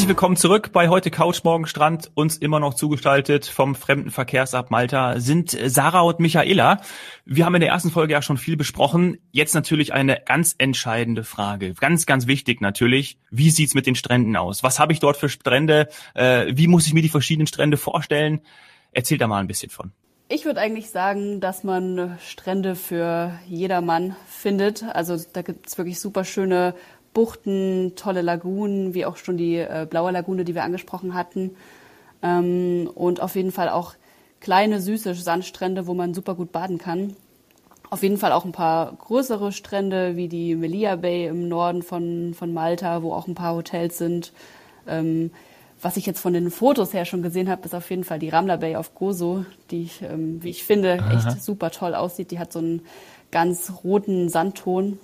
Herzlich willkommen zurück bei heute Couch Morgen Strand. Uns immer noch zugestaltet vom Fremdenverkehrsamt Malta sind Sarah und Michaela. Wir haben in der ersten Folge ja schon viel besprochen. Jetzt natürlich eine ganz entscheidende Frage. Ganz, ganz wichtig natürlich. Wie sieht's mit den Stränden aus? Was habe ich dort für Strände? Äh, wie muss ich mir die verschiedenen Strände vorstellen? Erzähl da mal ein bisschen von. Ich würde eigentlich sagen, dass man Strände für jedermann findet. Also da gibt's wirklich super schöne Buchten, tolle Lagunen, wie auch schon die äh, blaue Lagune, die wir angesprochen hatten. Ähm, und auf jeden Fall auch kleine, süße Sandstrände, wo man super gut baden kann. Auf jeden Fall auch ein paar größere Strände, wie die Melia Bay im Norden von, von Malta, wo auch ein paar Hotels sind. Ähm, was ich jetzt von den Fotos her schon gesehen habe, ist auf jeden Fall die Ramla Bay auf Gozo, die ich, ähm, wie ich finde, Aha. echt super toll aussieht. Die hat so einen ganz roten Sandton.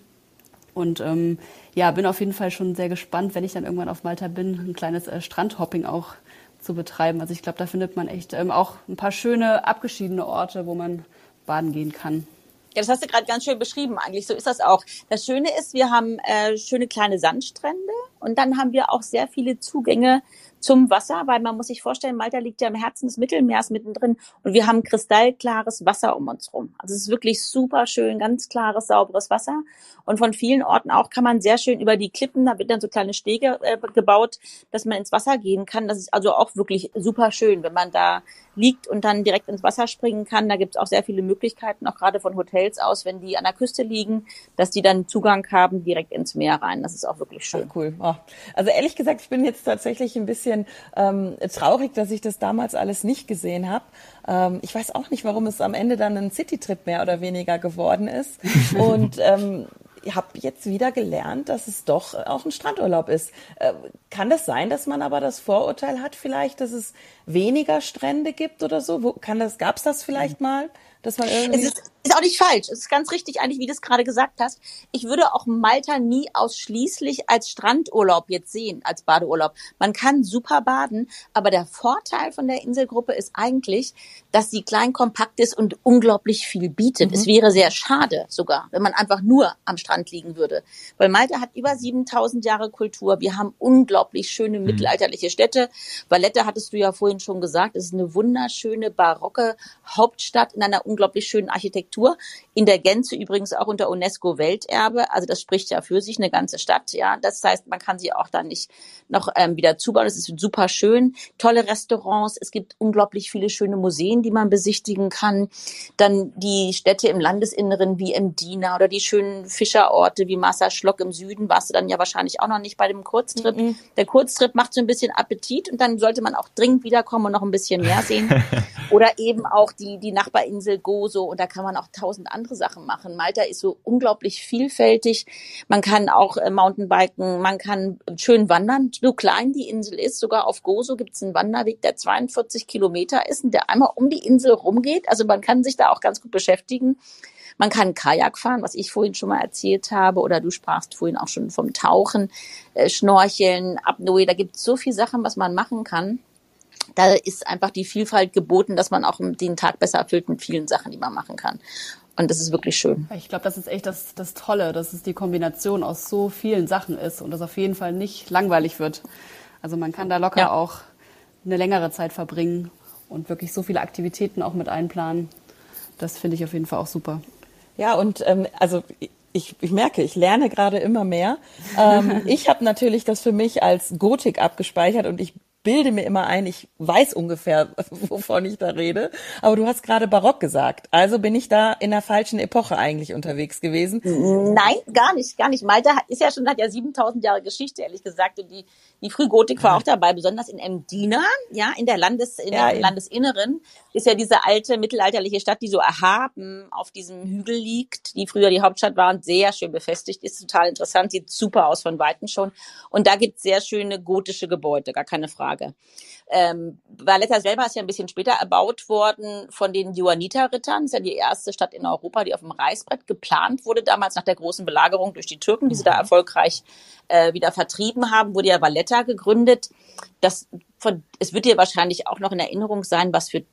Und ähm, ja, bin auf jeden Fall schon sehr gespannt, wenn ich dann irgendwann auf Malta bin, ein kleines äh, Strandhopping auch zu betreiben. Also ich glaube, da findet man echt ähm, auch ein paar schöne, abgeschiedene Orte, wo man baden gehen kann. Ja, das hast du gerade ganz schön beschrieben eigentlich. So ist das auch. Das Schöne ist, wir haben äh, schöne kleine Sandstrände und dann haben wir auch sehr viele Zugänge zum Wasser, weil man muss sich vorstellen, Malta liegt ja im Herzen des Mittelmeers mittendrin und wir haben kristallklares Wasser um uns rum. Also es ist wirklich super schön, ganz klares, sauberes Wasser. Und von vielen Orten auch kann man sehr schön über die Klippen, da wird dann so kleine Stege äh, gebaut, dass man ins Wasser gehen kann. Das ist also auch wirklich super schön, wenn man da liegt und dann direkt ins Wasser springen kann. Da gibt es auch sehr viele Möglichkeiten, auch gerade von Hotels aus, wenn die an der Küste liegen, dass die dann Zugang haben direkt ins Meer rein. Das ist auch wirklich schön. Ach, cool. Oh. Also ehrlich gesagt, ich bin jetzt tatsächlich ein bisschen ähm, traurig, dass ich das damals alles nicht gesehen habe. Ähm, ich weiß auch nicht, warum es am Ende dann ein Citytrip mehr oder weniger geworden ist. Und ähm, ich habe jetzt wieder gelernt, dass es doch auch ein Strandurlaub ist. Äh, kann das sein, dass man aber das Vorurteil hat, vielleicht, dass es weniger Strände gibt oder so? Wo, kann das, gab's das vielleicht mal? Dass man irgendwie. Es ist, ist auch nicht falsch. Es ist ganz richtig, eigentlich, wie du es gerade gesagt hast. Ich würde auch Malta nie ausschließlich als Strandurlaub jetzt sehen, als Badeurlaub. Man kann super baden, aber der Vorteil von der Inselgruppe ist eigentlich, dass sie klein, kompakt ist und unglaublich viel bietet. Mhm. Es wäre sehr schade sogar, wenn man einfach nur am Strand liegen würde. Weil Malta hat über 7000 Jahre Kultur. Wir haben unglaublich schöne mhm. mittelalterliche Städte. Valletta hattest du ja vorhin schon gesagt, es ist eine wunderschöne barocke Hauptstadt in einer unglaublich schönen Architektur. In der Gänze übrigens auch unter UNESCO Welterbe. Also das spricht ja für sich eine ganze Stadt. Ja, das heißt, man kann sie auch dann nicht noch ähm, wieder zubauen. Es ist super schön. Tolle Restaurants. Es gibt unglaublich viele schöne Museen, die man besichtigen kann. Dann die Städte im Landesinneren wie Emdina oder die schönen Fischerorte wie Massa Schlock im Süden. Warst du dann ja wahrscheinlich auch noch nicht bei dem Kurztrip. Mhm. Der Kurztrip macht so ein bisschen Appetit und dann sollte man auch dringend wiederkommen und noch ein bisschen mehr sehen. oder eben auch die, die Nachbarinsel Gozo und da kann man auch tausend andere Sachen machen. Malta ist so unglaublich vielfältig. Man kann auch äh, Mountainbiken, man kann schön wandern. So klein die Insel ist, sogar auf Gozo gibt es einen Wanderweg, der 42 Kilometer ist und der einmal um die Insel rumgeht. Also man kann sich da auch ganz gut beschäftigen. Man kann Kajak fahren, was ich vorhin schon mal erzählt habe, oder du sprachst vorhin auch schon vom Tauchen, äh, Schnorcheln, Apnoe. Da gibt es so viele Sachen, was man machen kann da ist einfach die Vielfalt geboten, dass man auch den Tag besser erfüllt mit vielen Sachen, die man machen kann. Und das ist wirklich schön. Ich glaube, das ist echt das, das Tolle, dass es die Kombination aus so vielen Sachen ist und das auf jeden Fall nicht langweilig wird. Also man kann da locker ja. auch eine längere Zeit verbringen und wirklich so viele Aktivitäten auch mit einplanen. Das finde ich auf jeden Fall auch super. Ja, und ähm, also ich, ich merke, ich lerne gerade immer mehr. Ähm, ich habe natürlich das für mich als Gotik abgespeichert und ich bilde mir immer ein, ich weiß ungefähr, wovon ich da rede. Aber du hast gerade Barock gesagt. Also bin ich da in der falschen Epoche eigentlich unterwegs gewesen? Nein, gar nicht, gar nicht. Malta ist ja schon, hat ja 7000 Jahre Geschichte, ehrlich gesagt. Und die, die Frühgotik war auch dabei, besonders in Emdina, ja, in der Landes, in ja, der Landesinneren ist ja diese alte mittelalterliche Stadt, die so erhaben auf diesem Hügel liegt, die früher die Hauptstadt war und sehr schön befestigt ist. Total interessant, sieht super aus von Weitem schon. Und da gibt's sehr schöne gotische Gebäude, gar keine Frage. Frage. Ähm, Valletta selber ist ja ein bisschen später erbaut worden von den Johanniter-Rittern. Das ist ja die erste Stadt in Europa, die auf dem Reißbrett geplant wurde, damals nach der großen Belagerung durch die Türken, die sie da mhm. erfolgreich äh, wieder vertrieben haben, wurde ja Valletta gegründet. Das von, es wird dir wahrscheinlich auch noch in Erinnerung sein, was für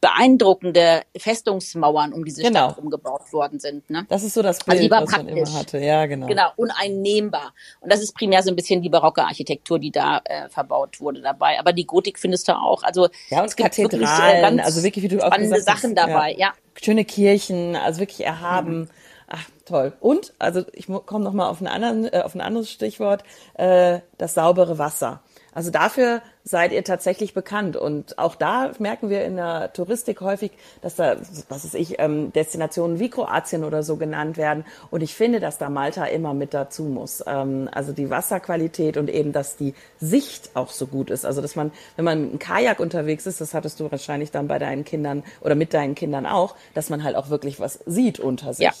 beeindruckende Festungsmauern um diese Genau. Stadt rumgebaut worden sind. Ne? Das ist so das Also die Bild, war was man immer hatte. Ja, genau. Genau, uneinnehmbar. Und das ist primär so ein bisschen die barocke Architektur, die da äh, verbaut wurde dabei. Aber die Gotik findest du auch. Also Ja, und es gibt wirklich, äh, also wirklich, wie du auch spannende gesagt hast, Sachen dabei. Ja. Schöne Kirchen, also wirklich erhaben. Ach, toll. Und, also ich komme noch mal auf, einen anderen, äh, auf ein anderes Stichwort, äh, das saubere Wasser. Also dafür seid ihr tatsächlich bekannt. Und auch da merken wir in der Touristik häufig, dass da, was weiß ich, ähm, Destinationen wie Kroatien oder so genannt werden. Und ich finde, dass da Malta immer mit dazu muss. Ähm, also die Wasserqualität und eben, dass die Sicht auch so gut ist. Also dass man, wenn man mit Kajak unterwegs ist, das hattest du wahrscheinlich dann bei deinen Kindern oder mit deinen Kindern auch, dass man halt auch wirklich was sieht unter sich. Ja.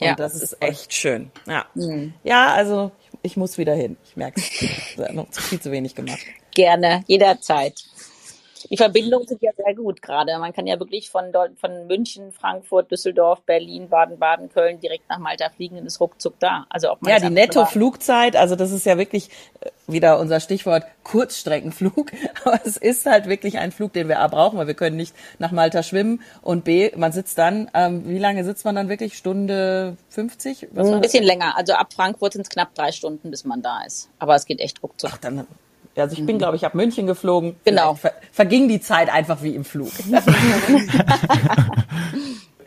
Und Ja, das das ist echt schön. Ja, ja also ich, ich muss wieder hin. Ich merke es. noch zu viel zu wenig gemacht. Gerne, jederzeit. Die Verbindungen sind ja sehr gut gerade. Man kann ja wirklich von von München, Frankfurt, Düsseldorf, Berlin, Baden-Baden, Köln direkt nach Malta fliegen und ist ruckzuck da. Also ob man Ja, die Netto-Flugzeit, also das ist ja wirklich äh, wieder unser Stichwort Kurzstreckenflug. Aber es ist halt wirklich ein Flug, den wir A brauchen, weil wir können nicht nach Malta schwimmen. Und B, man sitzt dann, ähm, wie lange sitzt man dann wirklich? Stunde 50? Was Ein bisschen länger. Also ab Frankfurt sind es knapp drei Stunden, bis man da ist. Aber es geht echt ruckzuck. Ach, dann, also ich bin, glaube ich, ab München geflogen. Genau. Ver verging die Zeit einfach wie im Flug.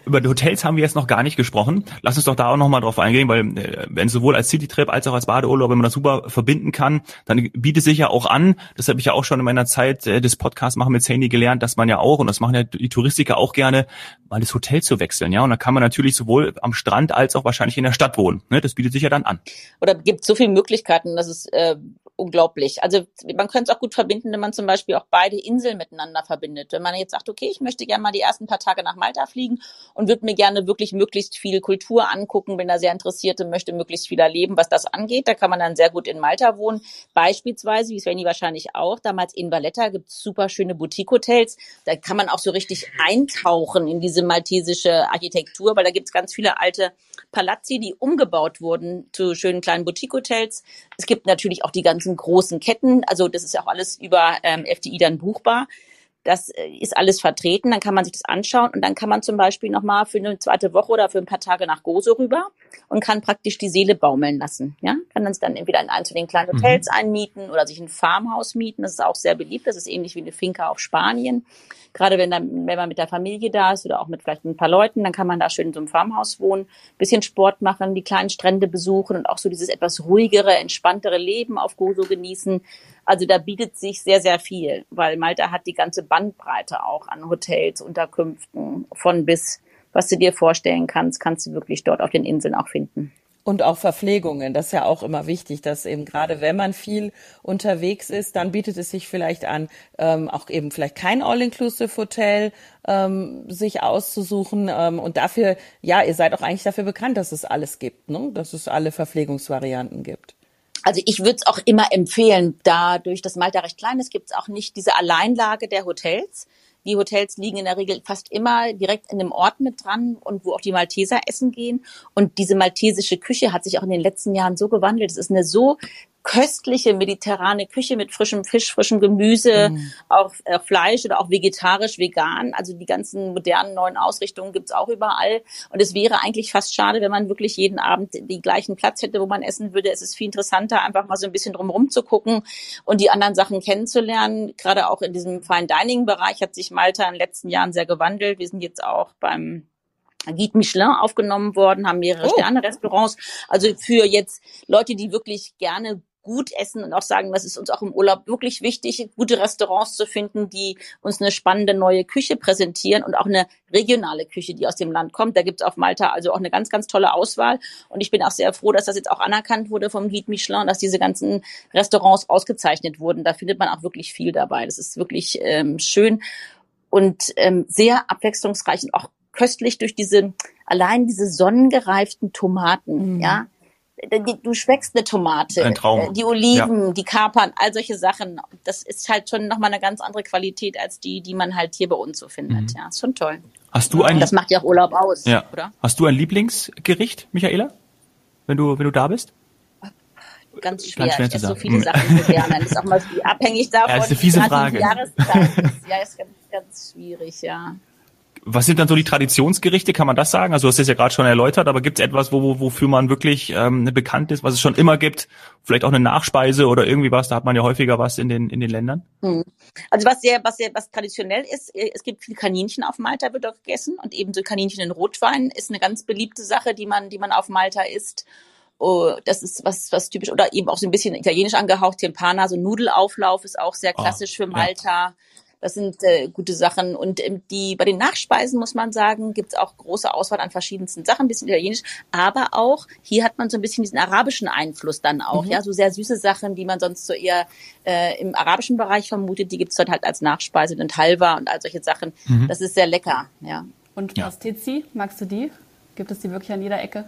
Über die Hotels haben wir jetzt noch gar nicht gesprochen. Lass uns doch da auch noch mal drauf eingehen, weil äh, wenn sowohl als Citytrip als auch als Badeurlaub, wenn man das super verbinden kann, dann bietet sich ja auch an, das habe ich ja auch schon in meiner Zeit äh, des Podcasts machen mit Sandy gelernt, dass man ja auch, und das machen ja die Touristiker auch gerne, mal das Hotel zu wechseln. Ja, und dann kann man natürlich sowohl am Strand als auch wahrscheinlich in der Stadt wohnen. Ne? Das bietet sich ja dann an. Oder gibt so viele Möglichkeiten, das ist äh, unglaublich. Also man könnte es auch gut verbinden, wenn man zum Beispiel auch beide Inseln miteinander verbindet. Wenn man jetzt sagt, okay, ich möchte gerne mal die ersten paar Tage nach Malta fliegen und würde mir gerne wirklich möglichst viel Kultur angucken, bin da sehr interessiert und möchte möglichst viel erleben, was das angeht. Da kann man dann sehr gut in Malta wohnen. Beispielsweise, wie Svenny wahrscheinlich auch, damals in Valletta gibt es super schöne Boutique-Hotels. Da kann man auch so richtig eintauchen in diese maltesische Architektur, weil da gibt es ganz viele alte Palazzi, die umgebaut wurden zu schönen kleinen Boutique-Hotels. Es gibt natürlich auch die ganzen großen Ketten. Also das ist ja auch alles über ähm, FDI dann buchbar. Das äh, ist alles vertreten, dann kann man sich das anschauen und dann kann man zum Beispiel nochmal für eine zweite Woche oder für ein paar Tage nach Gozo rüber und kann praktisch die Seele baumeln lassen. Ja, kann dann, dann entweder in eins von den kleinen Hotels einmieten oder sich ein Farmhaus mieten. Das ist auch sehr beliebt. Das ist ähnlich wie eine Finca auf Spanien. Gerade wenn, dann, wenn man mit der Familie da ist oder auch mit vielleicht ein paar Leuten, dann kann man da schön in so einem Farmhaus wohnen, bisschen Sport machen, die kleinen Strände besuchen und auch so dieses etwas ruhigere, entspanntere Leben auf Gozo genießen. Also da bietet sich sehr, sehr viel, weil Malta hat die ganze Bandbreite auch an Hotels, Unterkünften von bis, was du dir vorstellen kannst, kannst du wirklich dort auf den Inseln auch finden. Und auch Verpflegungen, das ist ja auch immer wichtig, dass eben gerade wenn man viel unterwegs ist, dann bietet es sich vielleicht an, ähm, auch eben vielleicht kein All-Inclusive-Hotel ähm, sich auszusuchen. Ähm, und dafür, ja, ihr seid auch eigentlich dafür bekannt, dass es alles gibt, ne? dass es alle Verpflegungsvarianten gibt. Also ich würde es auch immer empfehlen, dadurch, dass Malta recht klein ist, gibt es auch nicht diese Alleinlage der Hotels. Die Hotels liegen in der Regel fast immer direkt in einem Ort mit dran und wo auch die Malteser essen gehen. Und diese maltesische Küche hat sich auch in den letzten Jahren so gewandelt. Es ist eine so köstliche mediterrane Küche mit frischem Fisch, frischem Gemüse, auch äh, Fleisch oder auch vegetarisch, vegan. Also die ganzen modernen neuen Ausrichtungen gibt's auch überall. Und es wäre eigentlich fast schade, wenn man wirklich jeden Abend die gleichen Platz hätte, wo man essen würde. Es ist viel interessanter, einfach mal so ein bisschen drumherum zu gucken und die anderen Sachen kennenzulernen. Gerade auch in diesem Fine Dining Bereich hat sich Malta in den letzten Jahren sehr gewandelt. Wir sind jetzt auch beim Guide Michelin aufgenommen worden, haben mehrere Oh. Sterne-Restaurants. Also für jetzt Leute, die wirklich gerne gut essen und auch sagen, das ist uns auch im Urlaub wirklich wichtig, gute Restaurants zu finden, die uns eine spannende neue Küche präsentieren und auch eine regionale Küche, die aus dem Land kommt. Da gibt's auf Malta also auch eine ganz, ganz tolle Auswahl. Und ich bin auch sehr froh, dass das jetzt auch anerkannt wurde vom Guide Michelin, dass diese ganzen Restaurants ausgezeichnet wurden. Da findet man auch wirklich viel dabei. Das ist wirklich ähm, schön und ähm, sehr abwechslungsreich und auch köstlich durch diese, allein diese sonnengereiften Tomaten, Mhm. ja. Die- Du schmeckst eine Tomate, Ein Traum. äh, die Oliven, die Kapern, all solche Sachen. Das ist halt schon nochmal eine ganz andere Qualität als die, die man halt hier bei uns so findet. Ja, ist schon toll. Hast du ein, Und das macht ja auch Urlaub aus, ja. oder? Hast du ein Lieblingsgericht, Michaela? Wenn du, wenn du da bist? ganz schwer. schwer ich esse so viele Sachen so gerne. Das ist auch mal abhängig davon. Ja, das ist eine fiese Frage. Jahreszeit ist. Ja, ist ganz, ganz schwierig, ja. Was sind dann so die Traditionsgerichte? Kann man das sagen? Also du hast es ja gerade schon erläutert, aber gibt es etwas, wo, wofür man wirklich ähm, bekannt ist, was es schon immer gibt? Vielleicht auch eine Nachspeise oder irgendwie was? Da hat man ja häufiger was in den in den Ländern. Hm. Also was sehr was sehr was traditionell ist, äh, es gibt viel Kaninchen auf Malta wird auch gegessen und ebenso Kaninchen in Rotwein ist eine ganz beliebte Sache, die man die man auf Malta isst. Oh, das ist was was typisch oder eben auch so ein bisschen italienisch angehaucht. Timpana, so Nudelauflauf ist auch sehr ah, klassisch oh, für Malta. Ja. Das sind äh, gute Sachen. Und ähm, die bei den Nachspeisen muss man sagen, gibt es auch große Auswahl an verschiedensten Sachen, ein bisschen italienisch, aber auch hier hat man so ein bisschen diesen arabischen Einfluss dann auch, mhm. ja, so sehr süße Sachen, die man sonst so eher äh, im arabischen Bereich vermutet, die gibt's dort halt als Nachspeise, den Halva und all solche Sachen. Mhm. Das ist sehr lecker, ja. Und Pastizi, magst du die? Gibt es die wirklich an jeder Ecke?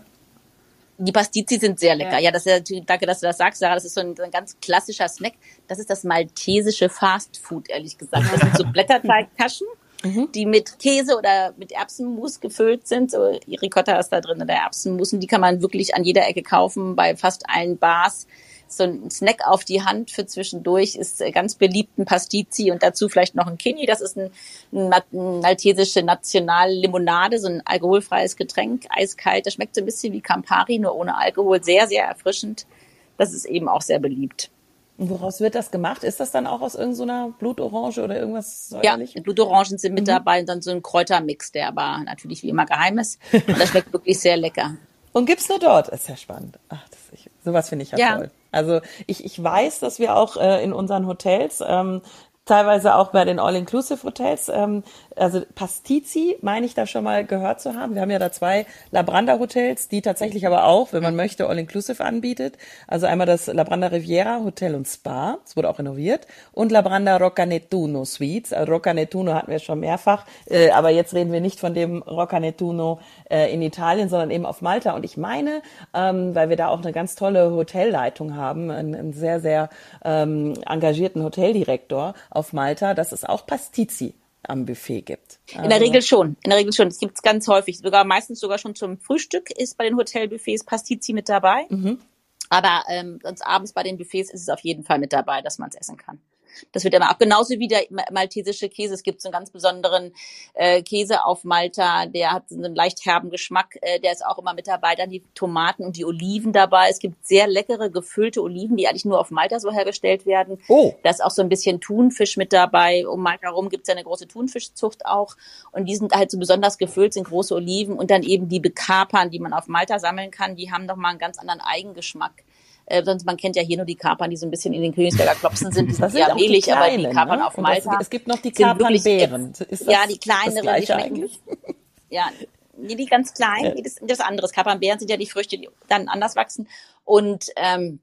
Die Pastizi sind sehr lecker. Ja, ja das ist, danke, dass du das sagst, Sarah. Das ist so ein, ein, ganz klassischer Snack. Das ist das maltesische Fast Food, ehrlich gesagt. Das sind so Blätterteigtaschen, mhm. die mit Käse oder mit Erbsenmus gefüllt sind. So Ricotta ist da drin oder Erbsenmus. Und die kann man wirklich an jeder Ecke kaufen, bei fast allen Bars so ein Snack auf die Hand für zwischendurch ist ganz beliebt ein Pastizi und dazu vielleicht noch ein Kini. Das ist ein, ein, ein maltesische Nationallimonade, so ein alkoholfreies Getränk, eiskalt. Das schmeckt so ein bisschen wie Campari, nur ohne Alkohol. Sehr, sehr erfrischend. Das ist eben auch sehr beliebt. Und woraus wird das gemacht? Ist das dann auch aus irgendeiner Blutorange oder irgendwas säuerlich? Ja, Blutorangen sind mit mhm. dabei und dann so ein Kräutermix, der aber natürlich wie immer geheim ist. Und das schmeckt wirklich sehr lecker. Und gibt's nur dort? Ist ja spannend. Ach, das, ich, sowas finde ich ja, ja, toll. Also ich, ich weiß, dass wir auch äh, in unseren Hotels ähm, teilweise auch bei den All-Inclusive-Hotels. Ähm, also Pastizi, meine ich da schon mal gehört zu haben. Wir haben ja da zwei Labranda-Hotels, die tatsächlich aber auch, wenn man möchte, All-Inclusive anbietet. Also einmal das Labranda Riviera Hotel und Spa, es wurde auch renoviert, und Labranda Rocca Nettuno Suites. Also Rocca Nettuno hatten wir schon mehrfach, äh, aber jetzt reden wir nicht von dem Rocca Nettuno äh, in Italien, sondern eben auf Malta. Und ich meine, ähm, weil wir da auch eine ganz tolle Hotelleitung haben, einen, einen sehr, sehr ähm, engagierten Hoteldirektor, auf Malta, dass es auch Pastizi am Buffet gibt. In der also Regel schon. In der Regel schon. Es gibt es ganz häufig. Sogar meistens sogar schon zum Frühstück ist bei den Hotelbuffets Pastizi mit dabei. Mhm. Aber ähm, sonst abends bei den Buffets ist es auf jeden Fall mit dabei, dass man es essen kann. Das wird immer ab. Genauso wie der maltesische Käse. Es gibt so einen ganz besonderen äh, Käse auf Malta, der hat so einen leicht herben Geschmack. Äh, der ist auch immer mit dabei. Dann die Tomaten und die Oliven dabei. Es gibt sehr leckere gefüllte Oliven, die eigentlich nur auf Malta so hergestellt werden. Oh. Da ist auch so ein bisschen Thunfisch mit dabei. Um Malta herum gibt es ja eine große Thunfischzucht auch. Und die sind halt so besonders gefüllt, sind große Oliven. Und dann eben die Bekapern, die man auf Malta sammeln kann, die haben nochmal einen ganz anderen Eigengeschmack. Äh, sonst man kennt ja hier nur die Kapern, die so ein bisschen in den Königsberger Klopsen sind. Die sind eher mehlig, aber die Kapern ne? auf Malta. Das, es gibt noch die Kapernbeeren. Ja, die kleineren, die schmecken. Ja, nee, die ganz klein, ja. das, das anderes. Kapernbeeren sind ja die Früchte, die dann anders wachsen. Und ähm,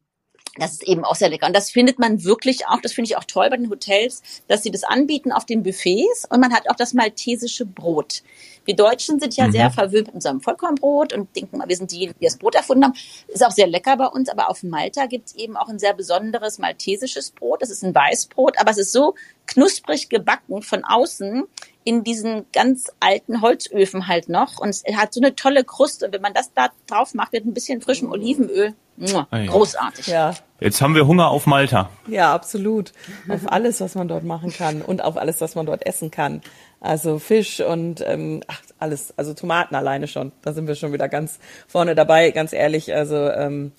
das ist eben auch sehr lecker. Und das findet man wirklich auch, das finde ich auch toll bei den Hotels, dass sie das anbieten auf den Buffets und man hat auch das maltesische Brot. Wir Deutschen sind ja mhm. sehr verwöhnt mit unserem Vollkornbrot und denken mal, wir sind diejenigen, die das Brot erfunden haben. Ist auch sehr lecker bei uns, aber auf Malta gibt's eben auch ein sehr besonderes maltesisches Brot. Das ist ein Weißbrot, aber es ist so knusprig gebacken von außen in diesen ganz alten Holzöfen halt noch. Und es hat so eine tolle Kruste. Und wenn man das da drauf macht mit ein bisschen frischem Olivenöl, großartig. Ja. Jetzt haben wir Hunger auf Malta. Ja, absolut. Auf alles, was man dort machen kann und auf alles, was man dort essen kann. Also Fisch und ähm, ach, alles, also Tomaten alleine schon. Da sind wir schon wieder ganz vorne dabei, ganz ehrlich. Also ähm,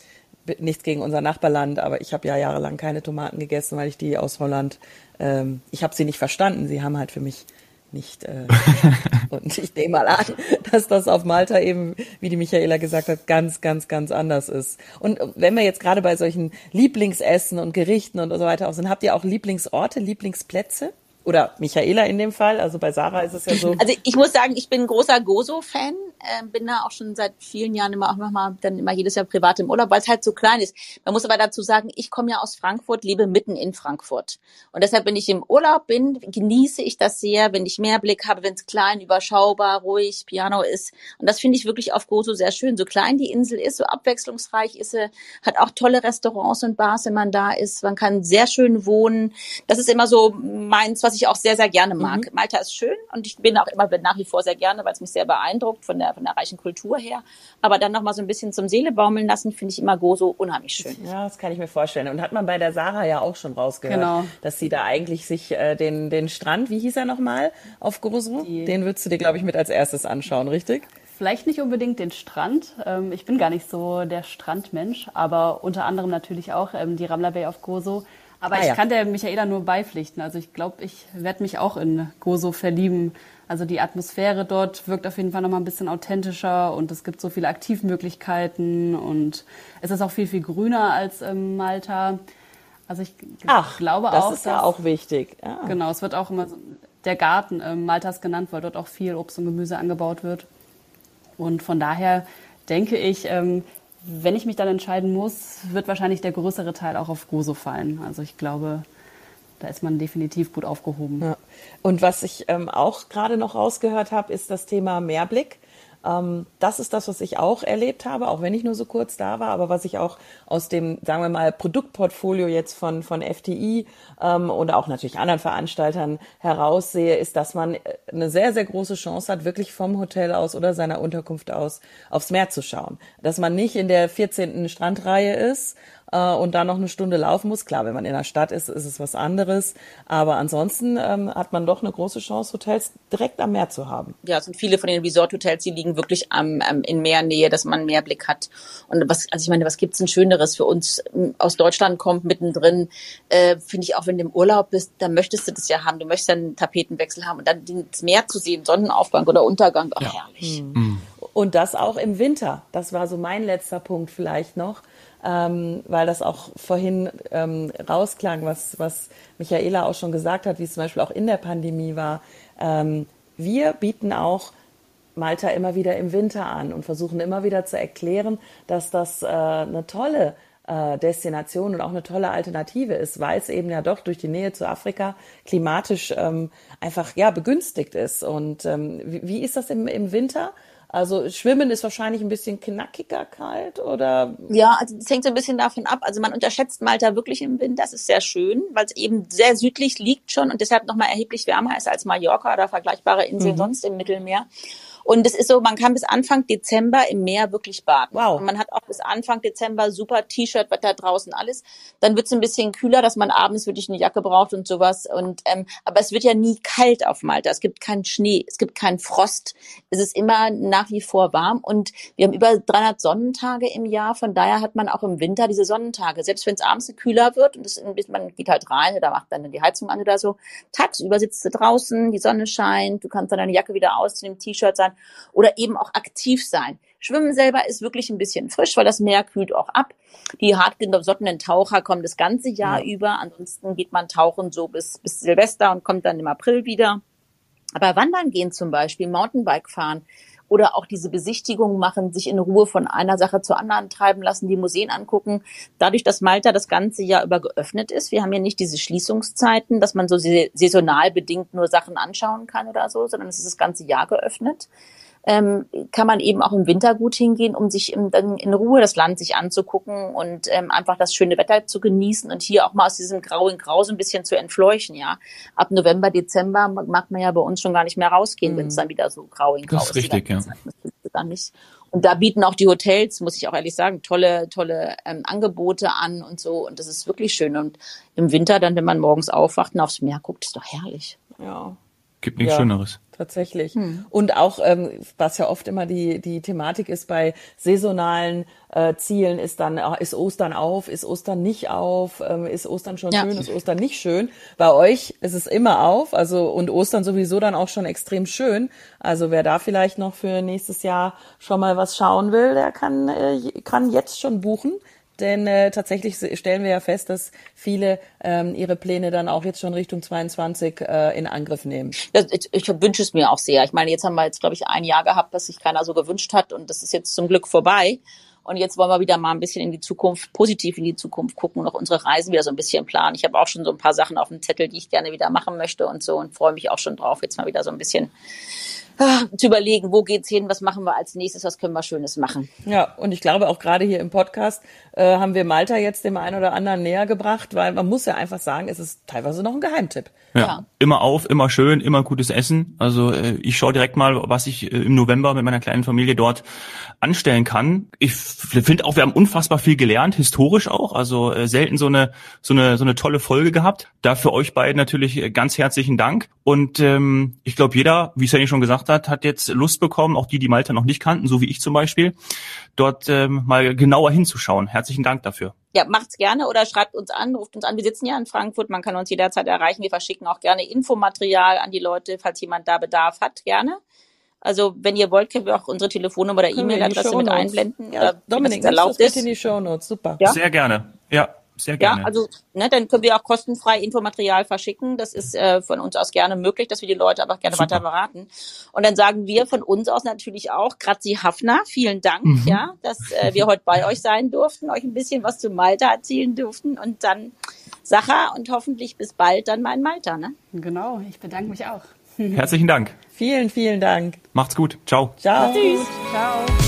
nichts gegen unser Nachbarland, aber ich habe ja jahrelang keine Tomaten gegessen, weil ich die aus Holland, ähm, ich habe sie nicht verstanden. Sie haben halt für mich nicht. Äh, und ich nehme mal an, dass das auf Malta eben, wie die Michaela gesagt hat, ganz, ganz, ganz anders ist. Und wenn wir jetzt gerade bei solchen Lieblingsessen und Gerichten und so weiter auch sind, habt ihr auch Lieblingsorte, Lieblingsplätze? Oder Michaela in dem Fall, also bei Sarah ist es ja so. Also ich muss sagen, ich bin großer Gozo-Fan, äh, bin da auch schon seit vielen Jahren immer auch nochmal dann immer jedes Jahr privat im Urlaub, weil es halt so klein ist. Man muss aber dazu sagen, ich komme ja aus Frankfurt, lebe mitten in Frankfurt. Und deshalb, wenn ich im Urlaub bin, genieße ich das sehr, wenn ich mehr Blick habe, wenn es klein, überschaubar, ruhig, Piano ist. Und das finde ich wirklich auf Gozo sehr schön. So klein die Insel ist, so abwechslungsreich ist sie, hat auch tolle Restaurants und Bars, wenn man da ist. Man kann sehr schön wohnen. Das ist immer so meins, was ich auch sehr, sehr gerne mag. Mhm. Malta ist schön und ich bin auch immer nach wie vor sehr gerne, weil es mich sehr beeindruckt von der von der reichen Kultur her. Aber dann nochmal so ein bisschen zum Seele baumeln lassen, finde ich immer Gozo unheimlich schön. Ja, das kann ich mir vorstellen. Und hat man bei der Sarah ja auch schon rausgehört, genau. dass sie da eigentlich sich äh, den, den Strand, wie hieß er nochmal, auf Gozo, Die. den würdest du dir, glaube ich, mit als erstes anschauen, richtig? Vielleicht nicht unbedingt den Strand. Ähm, ich bin gar nicht so der Strandmensch, aber unter anderem natürlich auch ähm, die Ramla Bay auf Gozo. Aber ah, ich ja. kann der Michaela nur beipflichten. Also ich glaube, ich werde mich auch in Gozo verlieben. Also die Atmosphäre dort wirkt auf jeden Fall nochmal ein bisschen authentischer und es gibt so viele Aktivmöglichkeiten und es ist auch viel, viel grüner als ähm, Malta. Also ich Ach, glaube das auch. Das ist ja auch wichtig. Ja. Genau, es wird auch immer so der Garten ähm, Maltas genannt, weil dort auch viel Obst und Gemüse angebaut wird. Und von daher denke ich, ähm, wenn ich mich dann entscheiden muss, wird wahrscheinlich der größere Teil auch auf Gozo fallen. Also ich glaube, da ist man definitiv gut aufgehoben. Ja. Und was ich ähm, auch gerade noch rausgehört habe, ist das Thema Mehrblick. Ähm, das ist das, was ich auch erlebt habe, auch wenn ich nur so kurz da war, aber was ich auch aus dem, sagen wir mal, Produktportfolio jetzt von, von FTI ähm, oder auch natürlich anderen Veranstaltern heraussehe, ist, dass man äh, eine sehr, sehr große Chance hat, wirklich vom Hotel aus oder seiner Unterkunft aus aufs Meer zu schauen. Dass man nicht in der 14. Strandreihe ist äh, und dann noch eine Stunde laufen muss. Klar, wenn man in der Stadt ist, ist es was anderes. Aber ansonsten ähm, hat man doch eine große Chance, Hotels direkt am Meer zu haben. Ja, es sind viele von den Resort-Hotels, die liegen wirklich am, ähm, in Meernähe, dass man mehr Blick hat. Und was, also ich meine, was gibt's denn Schöneres für uns ähm, aus Deutschland kommt mittendrin? Äh, Finde ich auch, wenn du im Urlaub bist, dann möchtest du das ja haben. Du möchtest ja einen Tapetenwechsel haben und dann das Meer zu sehen, Sonnenaufgang oder Untergang. Ach, ja. herrlich. Mhm. Und das auch im Winter. Das war so mein letzter Punkt vielleicht noch ähm, weil das auch vorhin ähm, rausklang, was, was Michaela auch schon gesagt hat, wie es zum Beispiel auch in der Pandemie war. Ähm, wir bieten auch Malta immer wieder im Winter an und versuchen immer wieder zu erklären, dass das äh, eine tolle äh, Destination und auch eine tolle Alternative ist, weil es eben ja doch durch die Nähe zu Afrika klimatisch ähm, einfach ja begünstigt ist. Und ähm, wie, wie ist das im, im Winter? Also Schwimmen ist wahrscheinlich ein bisschen knackiger kalt oder? Ja, also das hängt so ein bisschen davon ab. Also man unterschätzt Malta wirklich im Winter. Das ist sehr schön, weil es eben sehr südlich liegt schon und deshalb nochmal erheblich wärmer ist als Mallorca oder vergleichbare Inseln mhm. sonst im Mittelmeer. Und es ist so, man kann bis Anfang Dezember im Meer wirklich baden. Wow. Und man hat auch bis Anfang Dezember super T-Shirt-Wetter draußen alles. Dann wird es ein bisschen kühler, dass man abends wirklich eine Jacke braucht und sowas. Und ähm, aber es wird ja nie kalt auf Malta. Es gibt keinen Schnee, es gibt keinen Frost. Es ist immer nach wie vor warm und wir haben über 300 Sonnentage im Jahr. Von daher hat man auch im Winter diese Sonnentage. Selbst wenn es abends kühler wird und es, man geht halt rein oder macht dann die Heizung an oder so. Tagsüber sitzt du draußen, die Sonne scheint, du kannst dann deine Jacke wieder ausziehen, im T-Shirt sein oder eben auch aktiv sein. Schwimmen selber ist wirklich ein bisschen frisch, weil das Meer kühlt auch ab. Die hartgesottenen Taucher kommen das ganze Jahr ja. über. Ansonsten geht man tauchen so bis, bis Silvester und kommt dann im April wieder. Aber wandern gehen zum Beispiel, Mountainbike fahren, oder auch diese Besichtigung machen, sich in Ruhe von einer Sache zur anderen treiben lassen, die Museen angucken. Dadurch, dass Malta das ganze Jahr über geöffnet ist, wir haben ja nicht diese Schließungszeiten, dass man so saisonal bedingt nur Sachen anschauen kann oder so, sondern es ist das ganze Jahr geöffnet ähm, kann man eben auch im Winter gut hingehen, um sich im, dann in Ruhe das Land sich anzugucken und ähm, einfach das schöne Wetter zu genießen und hier auch mal aus diesem Grau in Grau so ein bisschen zu entfleuchen, ja. Ab November, Dezember mag man ja bei uns schon gar nicht mehr rausgehen, mhm. wenn es dann wieder so grau in grau ist. Das ist richtig, ja. Dann nicht. Und da bieten auch die Hotels, muss ich auch ehrlich sagen, tolle, tolle ähm, Angebote an und so. Und das ist wirklich schön. Und im Winter dann, wenn man morgens aufwacht und aufs Meer guckt, ist doch herrlich. Ja. Gibt nichts ja. Schöneres. Tatsächlich. Hm. Und auch, ähm, was ja oft immer die, die Thematik ist bei saisonalen äh, Zielen, ist dann, äh, ist Ostern auf, ist Ostern nicht auf, ähm, ist Ostern schon ja. schön, ist Ostern nicht schön. Bei euch ist es immer auf, also und Ostern sowieso dann auch schon extrem schön. Also wer da vielleicht noch für nächstes Jahr schon mal was schauen will, der kann, äh, kann jetzt schon buchen. Denn äh, tatsächlich stellen wir ja fest, dass viele ähm, ihre Pläne dann auch jetzt schon Richtung 22 äh, in Angriff nehmen. Ich, ich wünsche es mir auch sehr. Ich meine, jetzt haben wir jetzt, glaube ich, ein Jahr gehabt, das sich keiner so gewünscht hat und das ist jetzt zum Glück vorbei. Und jetzt wollen wir wieder mal ein bisschen in die Zukunft, positiv in die Zukunft gucken und auch unsere Reisen wieder so ein bisschen planen. Ich habe auch schon so ein paar Sachen auf dem Zettel, die ich gerne wieder machen möchte und so und freue mich auch schon drauf, jetzt mal wieder so ein bisschen zu überlegen, wo geht's hin, was machen wir als nächstes, was können wir Schönes machen. Ja, und ich glaube auch gerade hier im Podcast äh, haben wir Malta jetzt dem einen oder anderen näher gebracht, weil man muss ja einfach sagen, es ist teilweise noch ein Geheimtipp. Ja, ja. immer auf, immer schön, immer gutes Essen. Also äh, ich schaue direkt mal, was ich äh, im November mit meiner kleinen Familie dort anstellen kann. Ich finde auch, wir haben unfassbar viel gelernt, historisch auch. Also äh, selten so eine so eine so eine tolle Folge gehabt. Dafür euch beiden natürlich äh, ganz herzlichen Dank. Und ähm, ich glaube, jeder, wie Sandy schon gesagt hat, hat jetzt Lust bekommen, auch die, die Malta noch nicht kannten, so wie ich zum Beispiel, dort ähm, mal genauer hinzuschauen. Herzlichen Dank dafür. Ja, macht's gerne oder schreibt uns an, ruft uns an. Wir sitzen ja in Frankfurt, man kann uns jederzeit erreichen. Wir verschicken auch gerne Infomaterial an die Leute, falls jemand da Bedarf hat, gerne. Also wenn ihr wollt, können wir auch unsere Telefonnummer oder E-Mail-Adresse mit einblenden. Ja, Dominik, erlaubt ist. in die Show Notes. Super. Ja? Sehr gerne. Ja, sehr gerne. Ja, also ne, dann können wir auch kostenfrei Infomaterial verschicken. Das ist äh, von uns aus gerne möglich, dass wir die Leute aber gerne Super. weiter beraten. Und dann sagen wir von uns aus natürlich auch, Grazi Hafner, vielen Dank, mhm. ja, dass äh, wir heute bei euch sein durften, euch ein bisschen was zu Malta erzählen durften und dann Sacha und hoffentlich bis bald dann mal in Malta. Ne? Genau, ich bedanke mich auch. Herzlichen Dank. Vielen, vielen Dank. Macht's gut. Ciao. Ciao. Tschüss. Ciao.